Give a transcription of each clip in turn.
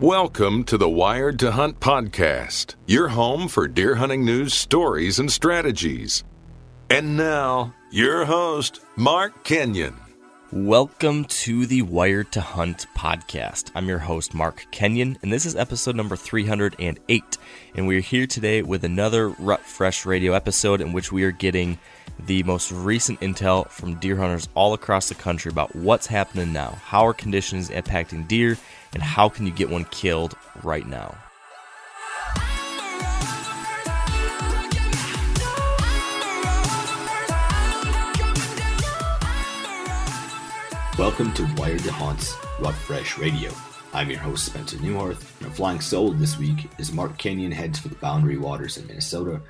Welcome to the Wired to Hunt podcast, your home for deer hunting news, stories, and strategies. And now, your host, Mark Kenyon. Welcome to the Wired to Hunt podcast. I'm your host, Mark Kenyon, and this is episode number 308. And we're here today with another Rut Fresh radio episode in which we are getting the most recent intel from deer hunters all across the country about what's happening now, how are conditions impacting deer, and how can you get one killed right now. Welcome to Wired to Hunt's Rut Fresh Radio. I'm your host, Spencer Neuharth, and our flying solo this week is Mark Kenyon heads for the Boundary Waters in Minnesota,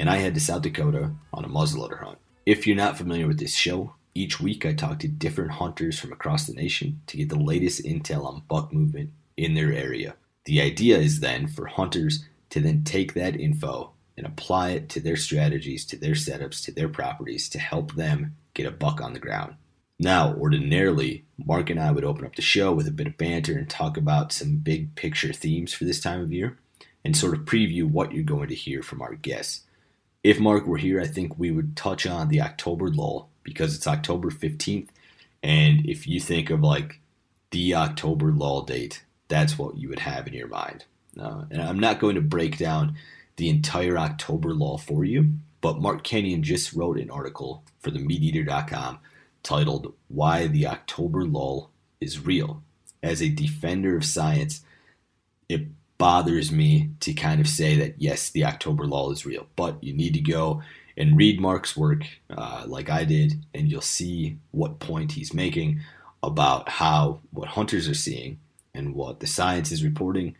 and I head to South Dakota on a muzzleloader hunt. If you're not familiar with this show, each week, I talk to different hunters from across the nation to get the latest intel on buck movement in their area. The idea is then for hunters to then take that info and apply it to their strategies, to their setups, to their properties to help them get a buck on the ground. Now, ordinarily, Mark and I would open up the show with a bit of banter and talk about some big picture themes for this time of year and sort of preview what you're going to hear from our guests. If Mark were here, I think we would touch on the October lull because it's October 15th. And if you think of like the October lull date, that's what you would have in your mind. Uh, and I'm not going to break down the entire October lull for you, but Mark Kenyon just wrote an article for the MeatEater.com titled Why the October Lull is Real. As a defender of science, it bothers me to kind of say that yes, the October lull is real, but you need to go and read Mark's work uh, like I did, and you'll see what point he's making about how what hunters are seeing and what the science is reporting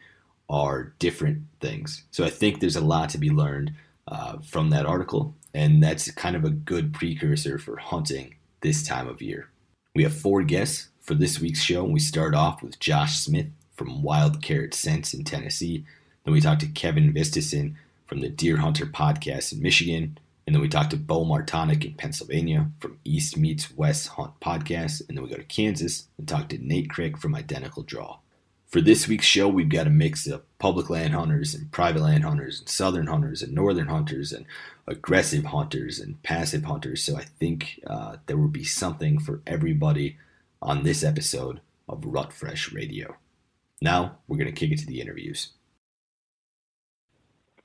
are different things. So I think there's a lot to be learned uh, from that article, and that's kind of a good precursor for hunting this time of year. We have four guests for this week's show, and we start off with Josh Smith from Wild Carrot Scents in Tennessee. Then we talk to Kevin Vistison from the Deer Hunter podcast in Michigan. And then we talked to Bo Martonic in Pennsylvania from East Meets West Hunt podcast. And then we go to Kansas and talk to Nate Crick from Identical Draw. For this week's show, we've got a mix of public land hunters and private land hunters and southern hunters and northern hunters and aggressive hunters and passive hunters. So I think uh, there will be something for everybody on this episode of Rut Fresh Radio. Now we're going to kick it to the interviews.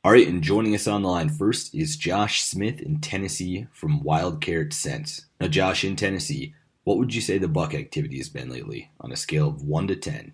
All right, and joining us on the line first is Josh Smith in Tennessee from Wild Carrot Scents. Now, Josh, in Tennessee, what would you say the buck activity has been lately on a scale of 1 to 10?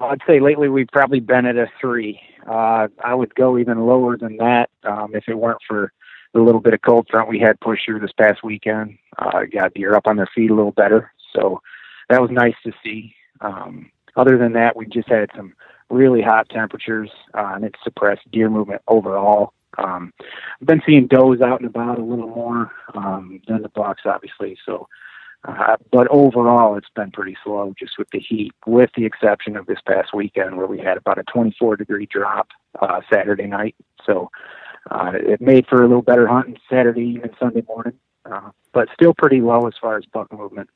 I'd say lately we've probably been at a 3. Uh, I would go even lower than that um, if it weren't for the little bit of cold front we had push through this past weekend. Uh, got deer up on their feet a little better, so that was nice to see. Um, other than that, we just had some really hot temperatures, uh, and it suppressed deer movement overall. Um, I've been seeing does out and about a little more um, than the bucks, obviously. So, uh, but overall, it's been pretty slow just with the heat, with the exception of this past weekend where we had about a 24 degree drop uh, Saturday night. So uh, it made for a little better hunting Saturday and Sunday morning, uh, but still pretty low as far as buck movement.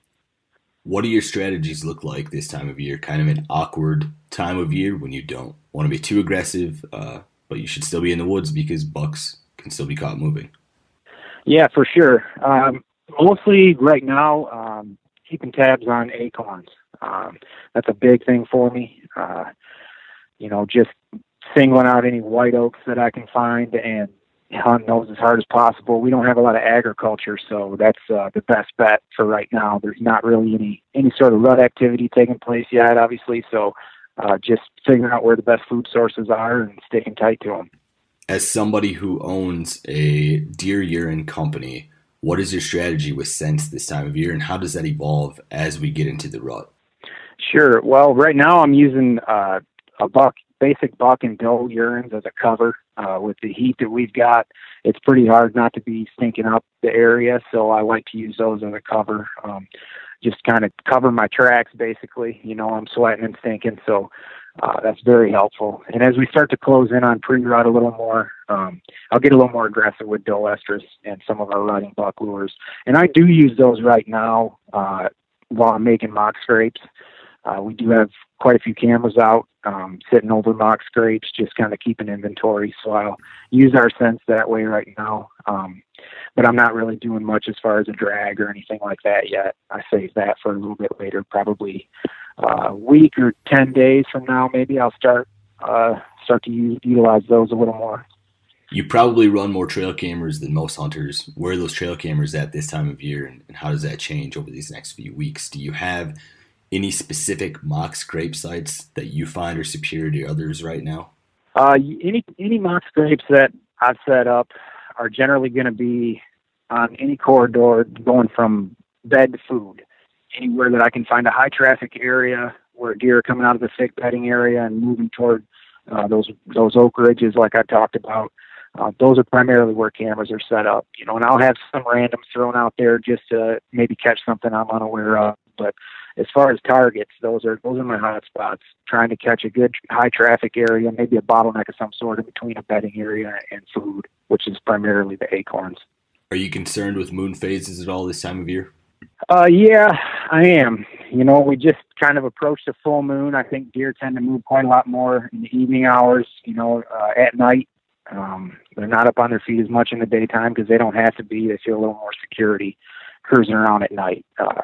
What do your strategies look like this time of year? Kind of an awkward time of year when you don't want to be too aggressive, uh, but you should still be in the woods because bucks can still be caught moving. Yeah, for sure. Um, mostly right now, keeping tabs on acorns. Um, that's a big thing for me. Uh, you know, just singling out any white oaks that I can find and hunt those as hard as possible. We don't have a lot of agriculture, so that's uh, the best bet for right now. There's not really any any sort of rut activity taking place yet, obviously. So uh, just figuring out where the best food sources are and sticking tight to them. As somebody who owns a deer urine company, what is your strategy with scents this time of year, and how does that evolve as we get into the rut? Sure. Well, right now I'm using uh, a buck, basic buck and doe urines as a cover. Uh, with the heat that we've got, it's pretty hard not to be stinking up the area, so I like to use those as a cover. Um, just kind of cover my tracks, basically. You know, I'm sweating and stinking, so uh, that's very helpful. And as we start to close in on pre-rut a little more, um, I'll get a little more aggressive with doe estrus and some of our rutting buck lures. And I do use those right now uh, while I'm making mock scrapes. Uh, we do have quite a few cameras out um, sitting over mock scrapes, just kind of keeping inventory. So I'll use our scents that way right now. Um, but I'm not really doing much as far as a drag or anything like that yet. I save that for a little bit later, probably uh, a week or 10 days from now. Maybe I'll start uh, start to use, utilize those a little more. You probably run more trail cameras than most hunters. Where are those trail cameras at this time of year, and, and how does that change over these next few weeks? Do you have any specific mock scrape sites that you find are superior to others right now? Uh, any any mock scrapes that I've set up are generally going to be on any corridor going from bed to food. Anywhere that I can find a high traffic area where deer are coming out of the thick bedding area and moving toward uh, those those oak ridges, like I talked about. Uh, those are primarily where cameras are set up, you know, and I'll have some randoms thrown out there just to maybe catch something I'm unaware of. But as far as targets, those are those are my hot spots. Trying to catch a good high traffic area, maybe a bottleneck of some sort in between a bedding area and food, which is primarily the acorns. Are you concerned with moon phases at all this time of year? Uh, yeah, I am. You know, we just kind of approached a full moon. I think deer tend to move quite a lot more in the evening hours. You know, uh, at night, um, they're not up on their feet as much in the daytime because they don't have to be. They feel a little more security cruising around at night. Uh,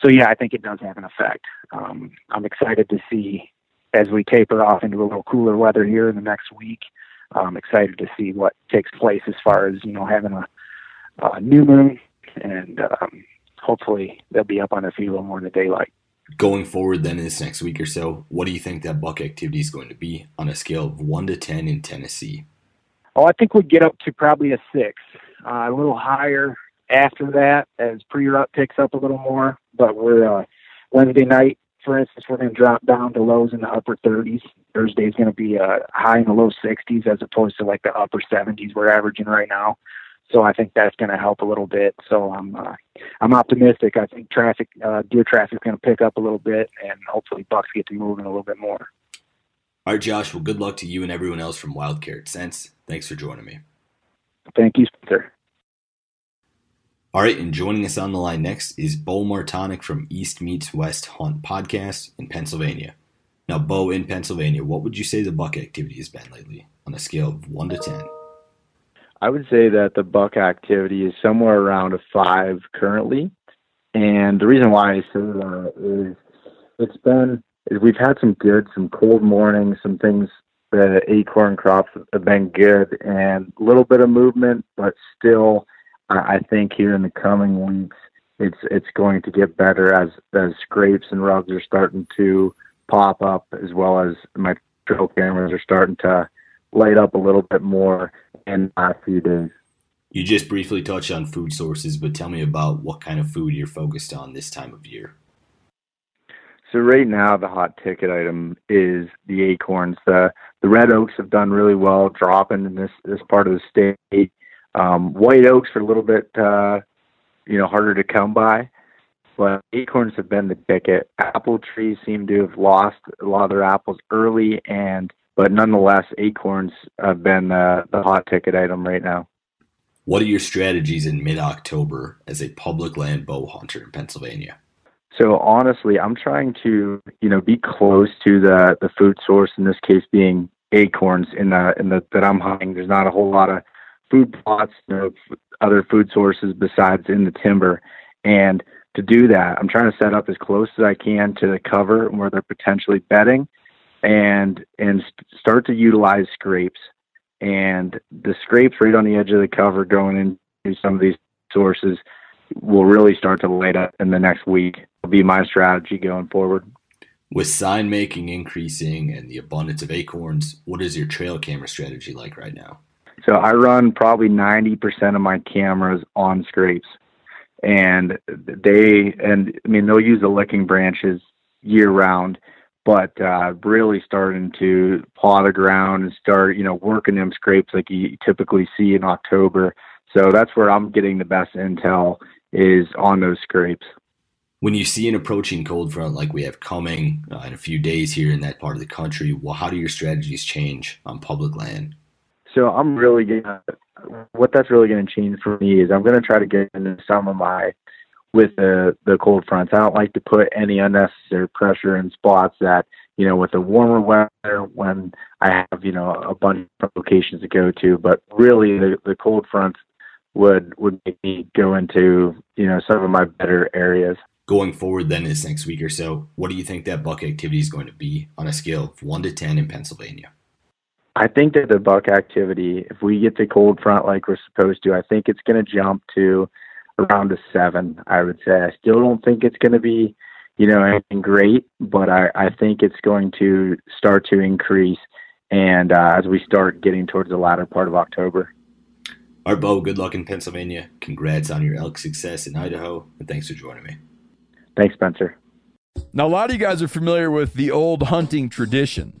so yeah, I think it does have an effect. Um, I'm excited to see as we taper off into a little cooler weather here in the next week. I'm excited to see what takes place as far as you know having a, a new moon, and um, hopefully they'll be up on their feet a little more in the daylight. Going forward, then in this next week or so, what do you think that buck activity is going to be on a scale of one to ten in Tennessee? Oh, I think we'd get up to probably a six, uh, a little higher after that as pre-rut picks up a little more. But we're uh, Wednesday night, for instance, we're going to drop down to lows in the upper 30s. Thursday is going to be uh, high in the low 60s as opposed to like the upper 70s we're averaging right now. So I think that's going to help a little bit. So I'm uh, I'm optimistic. I think traffic, uh, deer traffic, is going to pick up a little bit, and hopefully bucks get to moving a little bit more. All right, Josh. Well, good luck to you and everyone else from Wild Carrot Scents. Thanks for joining me. Thank you, Spencer. All right, and joining us on the line next is Bo Martonic from East Meets West Hunt Podcast in Pennsylvania. Now, Bo, in Pennsylvania, what would you say the buck activity has been lately on a scale of 1 to 10? I would say that the buck activity is somewhere around a 5 currently. And the reason why I say that is it's been, we've had some good, some cold mornings, some things, the acorn crops have been good, and a little bit of movement, but still I think here in the coming weeks, it's it's going to get better as as scrapes and rubs are starting to pop up, as well as my trail cameras are starting to light up a little bit more in the last few days. You just briefly touched on food sources, but tell me about what kind of food you're focused on this time of year. So right now, the hot ticket item is the acorns. The the red oaks have done really well dropping in this this part of the state. Um, white oaks are a little bit, uh, you know, harder to come by, but acorns have been the ticket. Apple trees seem to have lost a lot of their apples early, and but nonetheless, acorns have been uh, the hot ticket item right now. What are your strategies in mid-October as a public land bow hunter in Pennsylvania? So honestly, I'm trying to, you know, be close to the the food source. In this case, being acorns in the in the that I'm hunting. There's not a whole lot of food plots, you know, other food sources besides in the timber. And to do that, I'm trying to set up as close as I can to the cover where they're potentially bedding, and and start to utilize scrapes. And the scrapes right on the edge of the cover going into some of these sources will really start to light up in the next week. Will be my strategy going forward. With sign making increasing and the abundance of acorns, what is your trail camera strategy like right now? So I run probably 90% of my cameras on scrapes. And they, and I mean, they'll use the licking branches year round, but uh, really starting to paw the ground and start, you know, working them scrapes like you typically see in October. So that's where I'm getting the best intel is on those scrapes when you see an approaching cold front like we have coming uh, in a few days here in that part of the country, well, how do your strategies change on public land? So I'm really gonna. What that's really to change for me is I'm to try to get into some of my with the the cold fronts. I don't like to put any unnecessary pressure in spots that you know with the warmer weather when I have you know a bunch of locations to go to. But really, the the cold fronts would would make me go into you know some of my better areas going forward then this next week or so, what do you think that buck activity is going to be on a scale of one to ten in Pennsylvania? I think that the buck activity, if we get the cold front like we're supposed to, I think it's going to jump to around a seven. I would say. I still don't think it's going to be, you know, anything great, but I, I think it's going to start to increase, and uh, as we start getting towards the latter part of October. Art Bo, good luck in Pennsylvania. Congrats on your elk success in Idaho, and thanks for joining me. Thanks, Spencer. Now, a lot of you guys are familiar with the old hunting tradition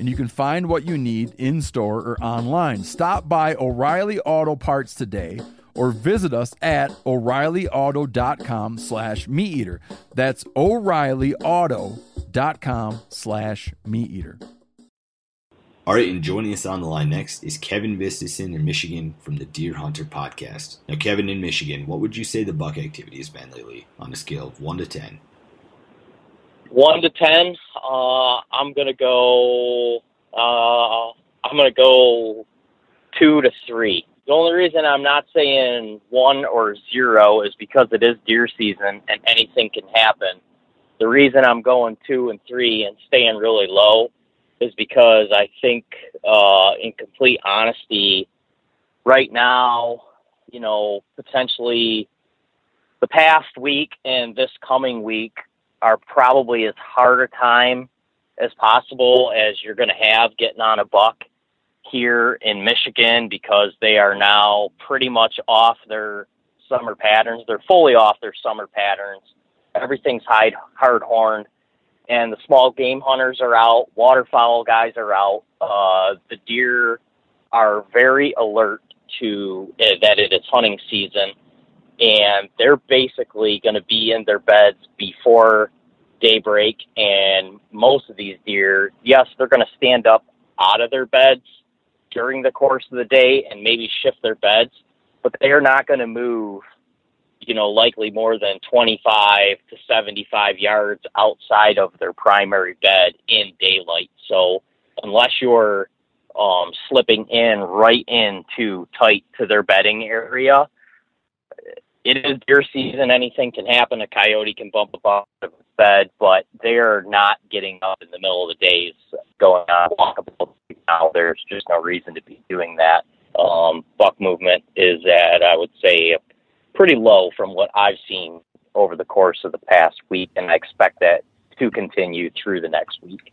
and you can find what you need in store or online. Stop by O'Reilly Auto Parts today or visit us at o'reillyauto.com slash meat eater. That's o'reillyauto.com slash meat eater. All right, and joining us on the line next is Kevin Vistison in Michigan from the Deer Hunter podcast. Now, Kevin in Michigan, what would you say the buck activity has been lately on a scale of 1 to 10? One to ten, uh, I'm gonna go. Uh, I'm gonna go two to three. The only reason I'm not saying one or zero is because it is deer season and anything can happen. The reason I'm going two and three and staying really low is because I think, uh, in complete honesty, right now, you know, potentially the past week and this coming week are probably as hard a time as possible as you're going to have getting on a buck here in Michigan because they are now pretty much off their summer patterns. They're fully off their summer patterns everything's hide, hard horned, and the small game hunters are out. Waterfowl guys are out. Uh, the deer are very alert to uh, that it is hunting season, and they're basically going to be in their beds before daybreak. And most of these deer, yes, they're going to stand up out of their beds during the course of the day and maybe shift their beds, but they are not going to move you know, likely more than 25 to 75 yards outside of their primary bed in daylight. So unless you're um, slipping in right into tight to their bedding area, it is deer season. Anything can happen. A coyote can bump out of its bed, but they're not getting up in the middle of the days going on walkable. Now there's just no reason to be doing that. Um, buck movement is at, I would say, pretty low from what I've seen over the course of the past week, and I expect that to continue through the next week.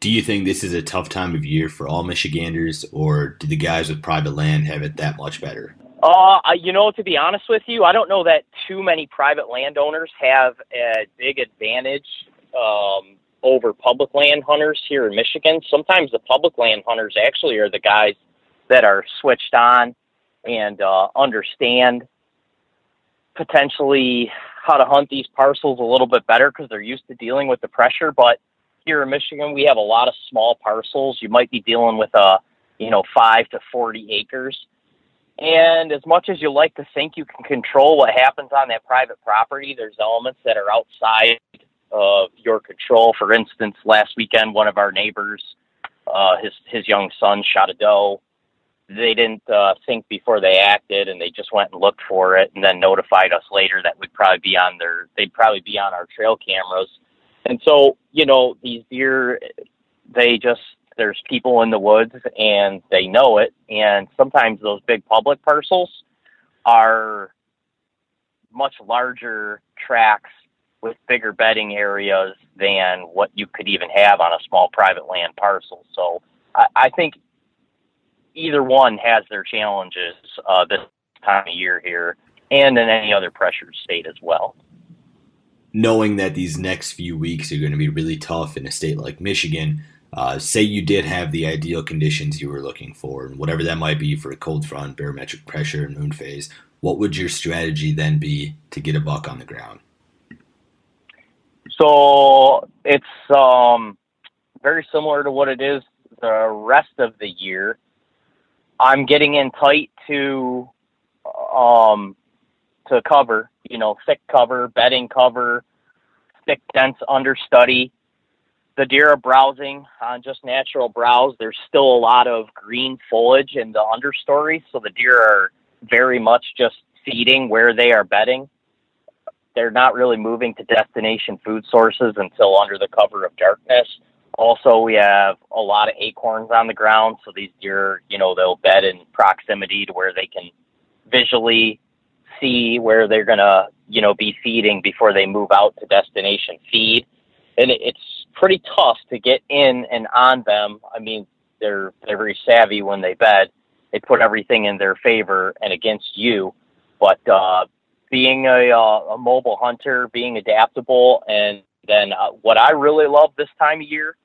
Do you think this is a tough time of year for all Michiganders, or do the guys with private land have it that much better? Uh, you know, to be honest with you, I don't know that too many private landowners have a big advantage um, over public land hunters here in Michigan. Sometimes the public land hunters actually are the guys that are switched on and uh, understand potentially how to hunt these parcels a little bit better because they're used to dealing with the pressure. But here in Michigan, we have a lot of small parcels. You might be dealing with a, you know, five to 40 acres. And as much as you like to think you can control what happens on that private property, there's elements that are outside of your control. For instance, last weekend, one of our neighbors, uh, his his young son shot a doe they didn't uh, think before they acted, and they just went and looked for it, and then notified us later that we'd probably be on their they'd probably be on our trail cameras. And so, you know, these deer, they just there's people in the woods and they know it, and sometimes those big public parcels are much larger tracks with bigger bedding areas than what you could even have on a small private land parcel. So I, I think either one has their challenges uh, this time of year here and in any other pressured state as well. Knowing that these next few weeks are going to be really tough in a state like Michigan, uh, say you did have the ideal conditions you were looking for, and whatever that might be for a cold front, barometric pressure, and moon phase, what would your strategy then be to get a buck on the ground? So it's um, very similar to what it is the rest of the year. I'm getting in tight to um to cover, you know, thick cover, bedding cover, thick dense understory. The deer are browsing on just natural browse. There's still a lot of green foliage in the understory, so the deer are very much just feeding where they are bedding. They're not really moving to destination food sources until under the cover of darkness. Also, we have a lot of acorns on the ground, so these deer, you know, they'll bed in proximity to where they can visually see where they're gonna, you know, be feeding before they move out to destination feed. And it's pretty tough to get in and on them. I mean, they're they're very savvy when they bet. They put everything in their favor and against you. But uh, being a, uh, a mobile hunter, being adaptable, and then uh, what I really love this time of year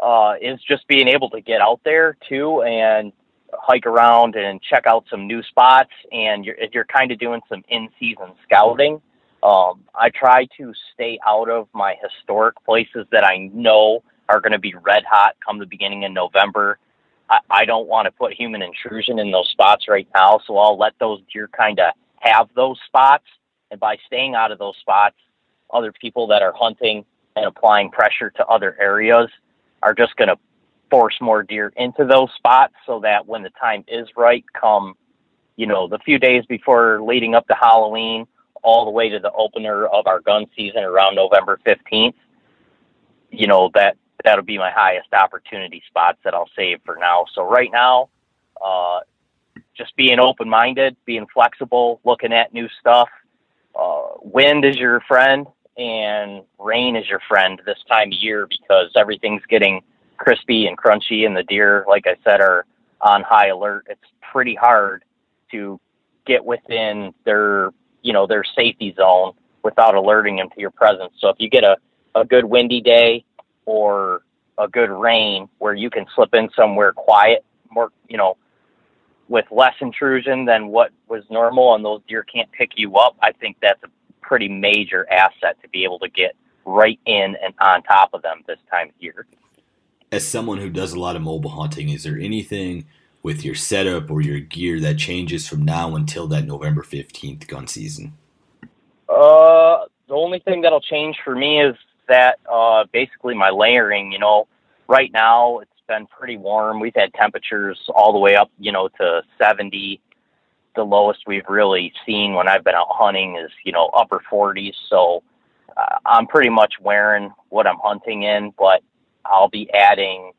uh, is just being able to get out there too and hike around and check out some new spots. And you're, you're kind of doing some in season scouting. Um, I try to stay out of my historic places that I know are going to be red hot come the beginning of November. I, I don't want to put human intrusion in those spots right now, so I'll let those deer kind of have those spots. And by staying out of those spots, other people that are hunting and applying pressure to other areas are just going to force more deer into those spots so that when the time is right, come, you know, the few days before leading up to Halloween, all the way to the opener of our gun season around November 15th, you know, that that'll be my highest opportunity spots that I'll save for now. So right now, uh, just being open minded, being flexible, looking at new stuff. Uh, wind is your friend and rain is your friend this time of year because everything's getting crispy and crunchy and the deer like i said are on high alert it's pretty hard to get within their you know their safety zone without alerting them to your presence. So if you get a, a good windy day or a good rain where you can slip in somewhere quiet, more, you know, with less intrusion than what was normal and those deer can't pick you up, I think that's a pretty major asset to be able to get right in and on top of them this time of year. As someone who does a lot of mobile hunting, is there anything with your setup or your gear that changes from now until that November 15th gun season? Uh, the only thing that'll change for me is that uh, basically my layering, you know, right now it's been pretty warm. We've had temperatures all the way up, you know, to 70. The lowest we've really seen when I've been out hunting is, you know, upper 40s. So uh, I'm pretty much wearing what I'm hunting in, but I'll be adding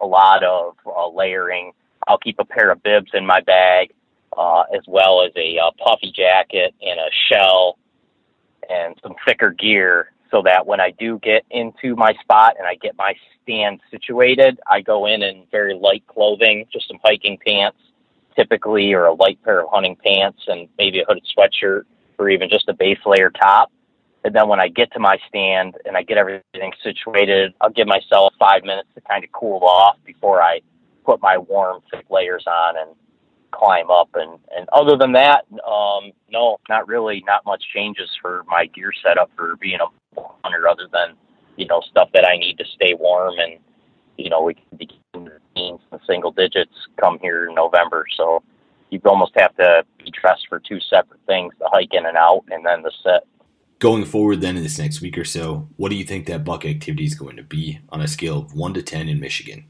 a lot of uh, layering. I'll keep a pair of bibs in my bag, uh, as well as a uh, puffy jacket and a shell and some thicker gear so that when I do get into my spot and I get my stand situated, I go in in very light clothing, just some hiking pants, typically, or a light pair of hunting pants and maybe a hooded sweatshirt or even just a base layer top. And then when I get to my stand and I get everything situated, I'll give myself five minutes to kind of cool off before I put my warm, thick layers on and climb up. And, and other than that, um, no, not really, not much changes for my gear setup for being a hunter other than, you know, stuff that I need to stay warm and, you know, we can be in the single digits come here in November. So you almost have to be dressed for two separate things, the hike in and out and then the set. Going forward then in this next week or so, what do you think that buck activity is going to be on a scale of one to 10 in Michigan?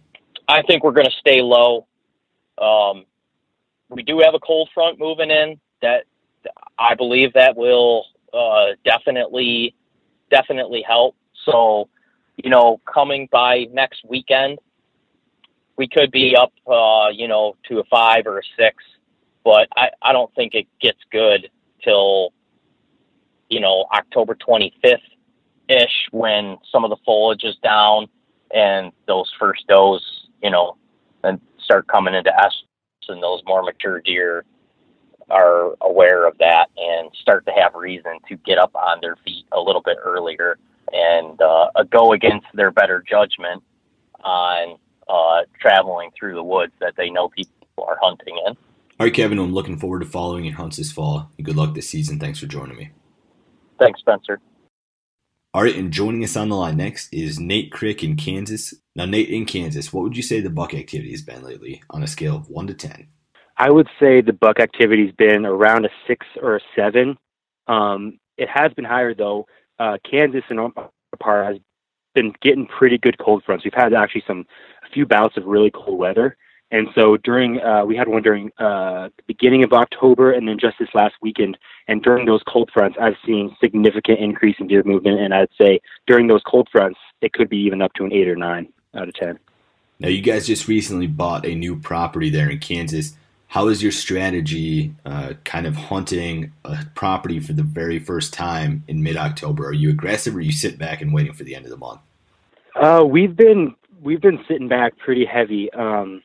I think we're going to stay low. Um, we do have a cold front moving in that I believe that will uh, definitely definitely help. So, you know, coming by next weekend, we could be up, uh, you know, to a five or a six, but I, I don't think it gets good till, you know, October 25th ish when some of the foliage is down and those first does, you know, and start coming into S and those more mature deer are aware of that and start to have reason to get up on their feet a little bit earlier and uh, go against their better judgment on uh, traveling through the woods that they know people are hunting in. All right, Kevin, I'm looking forward to following your hunts this fall. Good luck this season. Thanks for joining me. Thanks, Spencer. All right, and joining us on the line next is Nate Crick in Kansas. Now, Nate, in Kansas, what would you say the buck activity has been lately on a scale of 1 to 10? I would say the buck activity's been around a 6 or a 7. Um, it has been higher, though. Uh, Kansas and part has been getting pretty good cold fronts. We've had actually some a few bouts of really cold weather, and so during uh, we had one during uh, the beginning of October, and then just this last weekend. And during those cold fronts, I've seen significant increase in deer movement, and I'd say during those cold fronts, it could be even up to an eight or nine out of ten. Now, you guys just recently bought a new property there in Kansas. How is your strategy, uh, kind of hunting a property for the very first time in mid-October? Are you aggressive, or you sit back and waiting for the end of the month? Uh, we've been we've been sitting back pretty heavy. Um,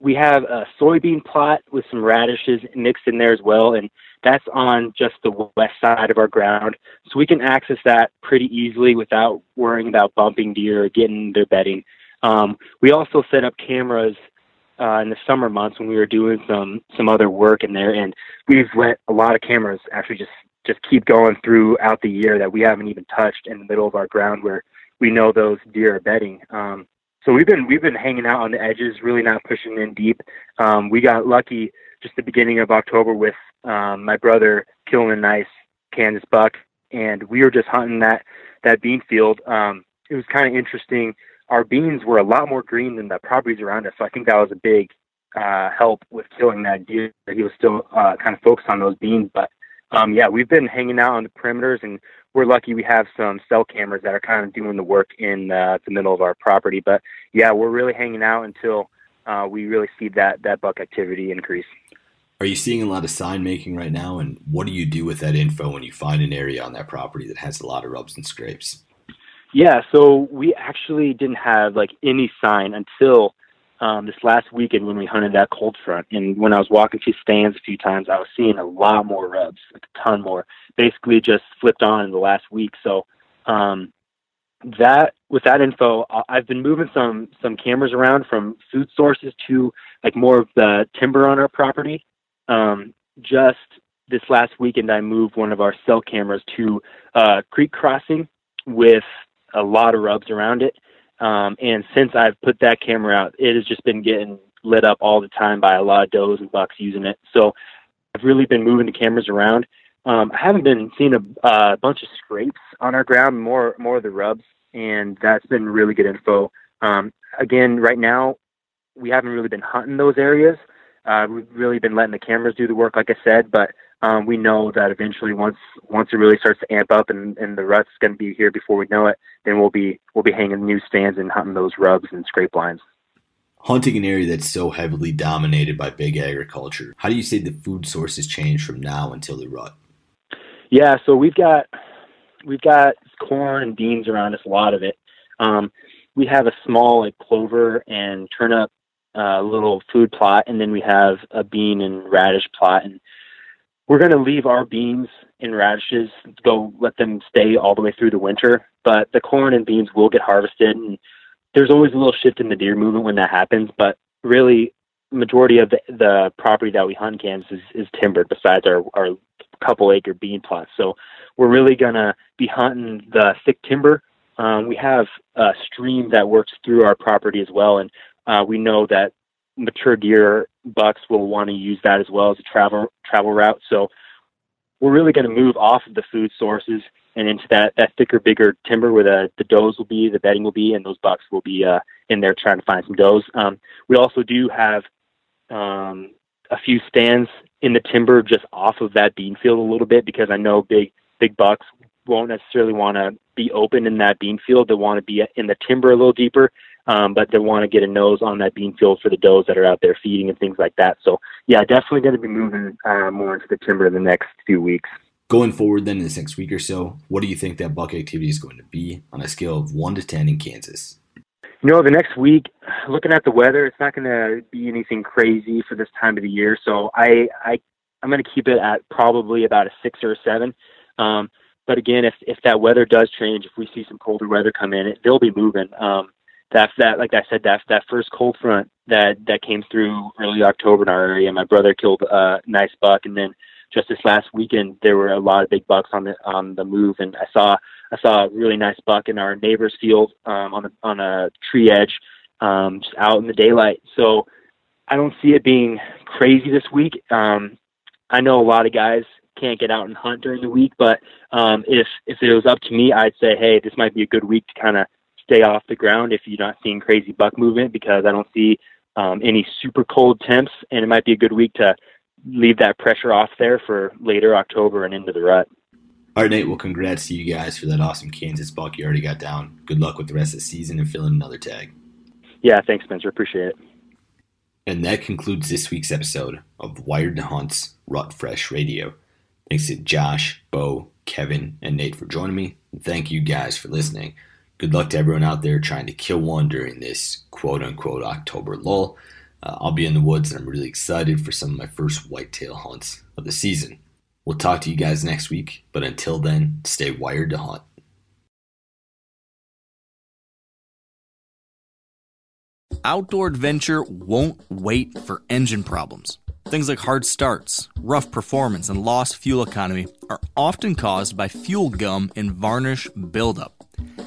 we have a soybean plot with some radishes mixed in there as well, and that's on just the west side of our ground. So we can access that pretty easily without worrying about bumping deer or getting their bedding. Um, we also set up cameras uh, in the summer months when we were doing some some other work in there, and we've let a lot of cameras actually just just keep going throughout the year that we haven't even touched in the middle of our ground where we know those deer are bedding. Um, so we've been we've been hanging out on the edges, really not pushing in deep. Um, we got lucky just the beginning of October with um, my brother killing a nice Kansas buck, and we were just hunting that that bean field. Um, it was kind of interesting. Our beans were a lot more green than the properties around us, so I think that was a big uh, help with killing that deer. He was still uh, kind of focused on those beans, but um, yeah, we've been hanging out on the perimeters, and we're lucky we have some cell cameras that are kind of doing the work in uh, the middle of our property. But yeah, we're really hanging out until uh, we really see that that buck activity increase. Are you seeing a lot of sign making right now? And what do you do with that info when you find an area on that property that has a lot of rubs and scrapes? Yeah, so we actually didn't have like any sign until um, this last weekend when we hunted that cold front. And when I was walking through stands a few times, I was seeing a lot more rubs, like a ton more. Basically, just flipped on in the last week. So um, that with that info, I've been moving some some cameras around from food sources to like more of the timber on our property. Um, just this last weekend, I moved one of our cell cameras to uh, creek crossing with a lot of rubs around it. Um, and since I've put that camera out, it has just been getting lit up all the time by a lot of does and bucks using it. So I've really been moving the cameras around. Um, I haven't been seeing a, uh, bunch of scrapes on our ground, more more of the rubs, and that's been really good info. Um, again, right now we haven't really been hunting those areas. Uh, we've really been letting the cameras do the work, like I said, but um, we know that eventually once once it really starts to amp up and, and the rut's going to be here before we know it, then we'll be we'll be hanging new stands and hunting those rubs and scrape lines. Hunting an area that's so heavily dominated by big agriculture, how do you say the food sources change from now until the rut? Yeah, so we've got we've got corn and beans around us, a lot of it. Um, we have a small like clover and turnip uh, little food plot, and then we have a bean and radish plot, and we're going to leave our beans and radishes go let them stay all the way through the winter but the corn and beans will get harvested and there's always a little shift in the deer movement when that happens but really majority of the, the property that we hunt in kansas is, is timbered besides our, our couple acre bean plots so we're really going to be hunting the thick timber. Um, we have a stream that works through our property as well and uh, we know that mature deer bucks will want to use that as well as a travel travel route. So we're really going to move off of the food sources and into that that thicker, bigger timber where the the does will be, the bedding will be, and those bucks will be uh, in there trying to find some does. Um, we also do have um, a few stands in the timber just off of that bean field a little bit because I know big big bucks won't necessarily want to be open in that bean field. They want to be in the timber a little deeper um, but they want to get a nose on that bean field for the does that are out there feeding and things like that. So yeah, definitely going to be moving uh, more into the timber in the next few weeks. Going forward, then in this next week or so, what do you think that buck activity is going to be on a scale of one to ten in Kansas? You know, the next week, looking at the weather, it's not going to be anything crazy for this time of the year. So I, I, I'm going to keep it at probably about a six or a seven. Um, but again, if if that weather does change, if we see some colder weather come in, it, they'll be moving. Um, that that like I said that that first cold front that that came through early October in our area. My brother killed a nice buck, and then just this last weekend there were a lot of big bucks on the on the move, and I saw I saw a really nice buck in our neighbor's field um, on a on a tree edge, um, just out in the daylight. So I don't see it being crazy this week. Um, I know a lot of guys can't get out and hunt during the week, but um, if if it was up to me, I'd say, hey, this might be a good week to kind of stay off the ground if you're not seeing crazy buck movement because I don't see um, any super cold temps, and it might be a good week to leave that pressure off there for later October and into the rut. All right, Nate. Well, congrats to you guys for that awesome Kansas buck you already got down. Good luck with the rest of the season and filling another tag. Yeah, thanks, Spencer. Appreciate it. And that concludes this week's episode of Wired to Hunt's Rut Fresh Radio. Thanks to Josh, Bo, Kevin, and Nate for joining me. And thank you guys for listening. Good luck to everyone out there trying to kill one during this quote unquote October lull. Uh, I'll be in the woods and I'm really excited for some of my first whitetail hunts of the season. We'll talk to you guys next week, but until then, stay wired to hunt. Outdoor adventure won't wait for engine problems. Things like hard starts, rough performance, and lost fuel economy are often caused by fuel gum and varnish buildup.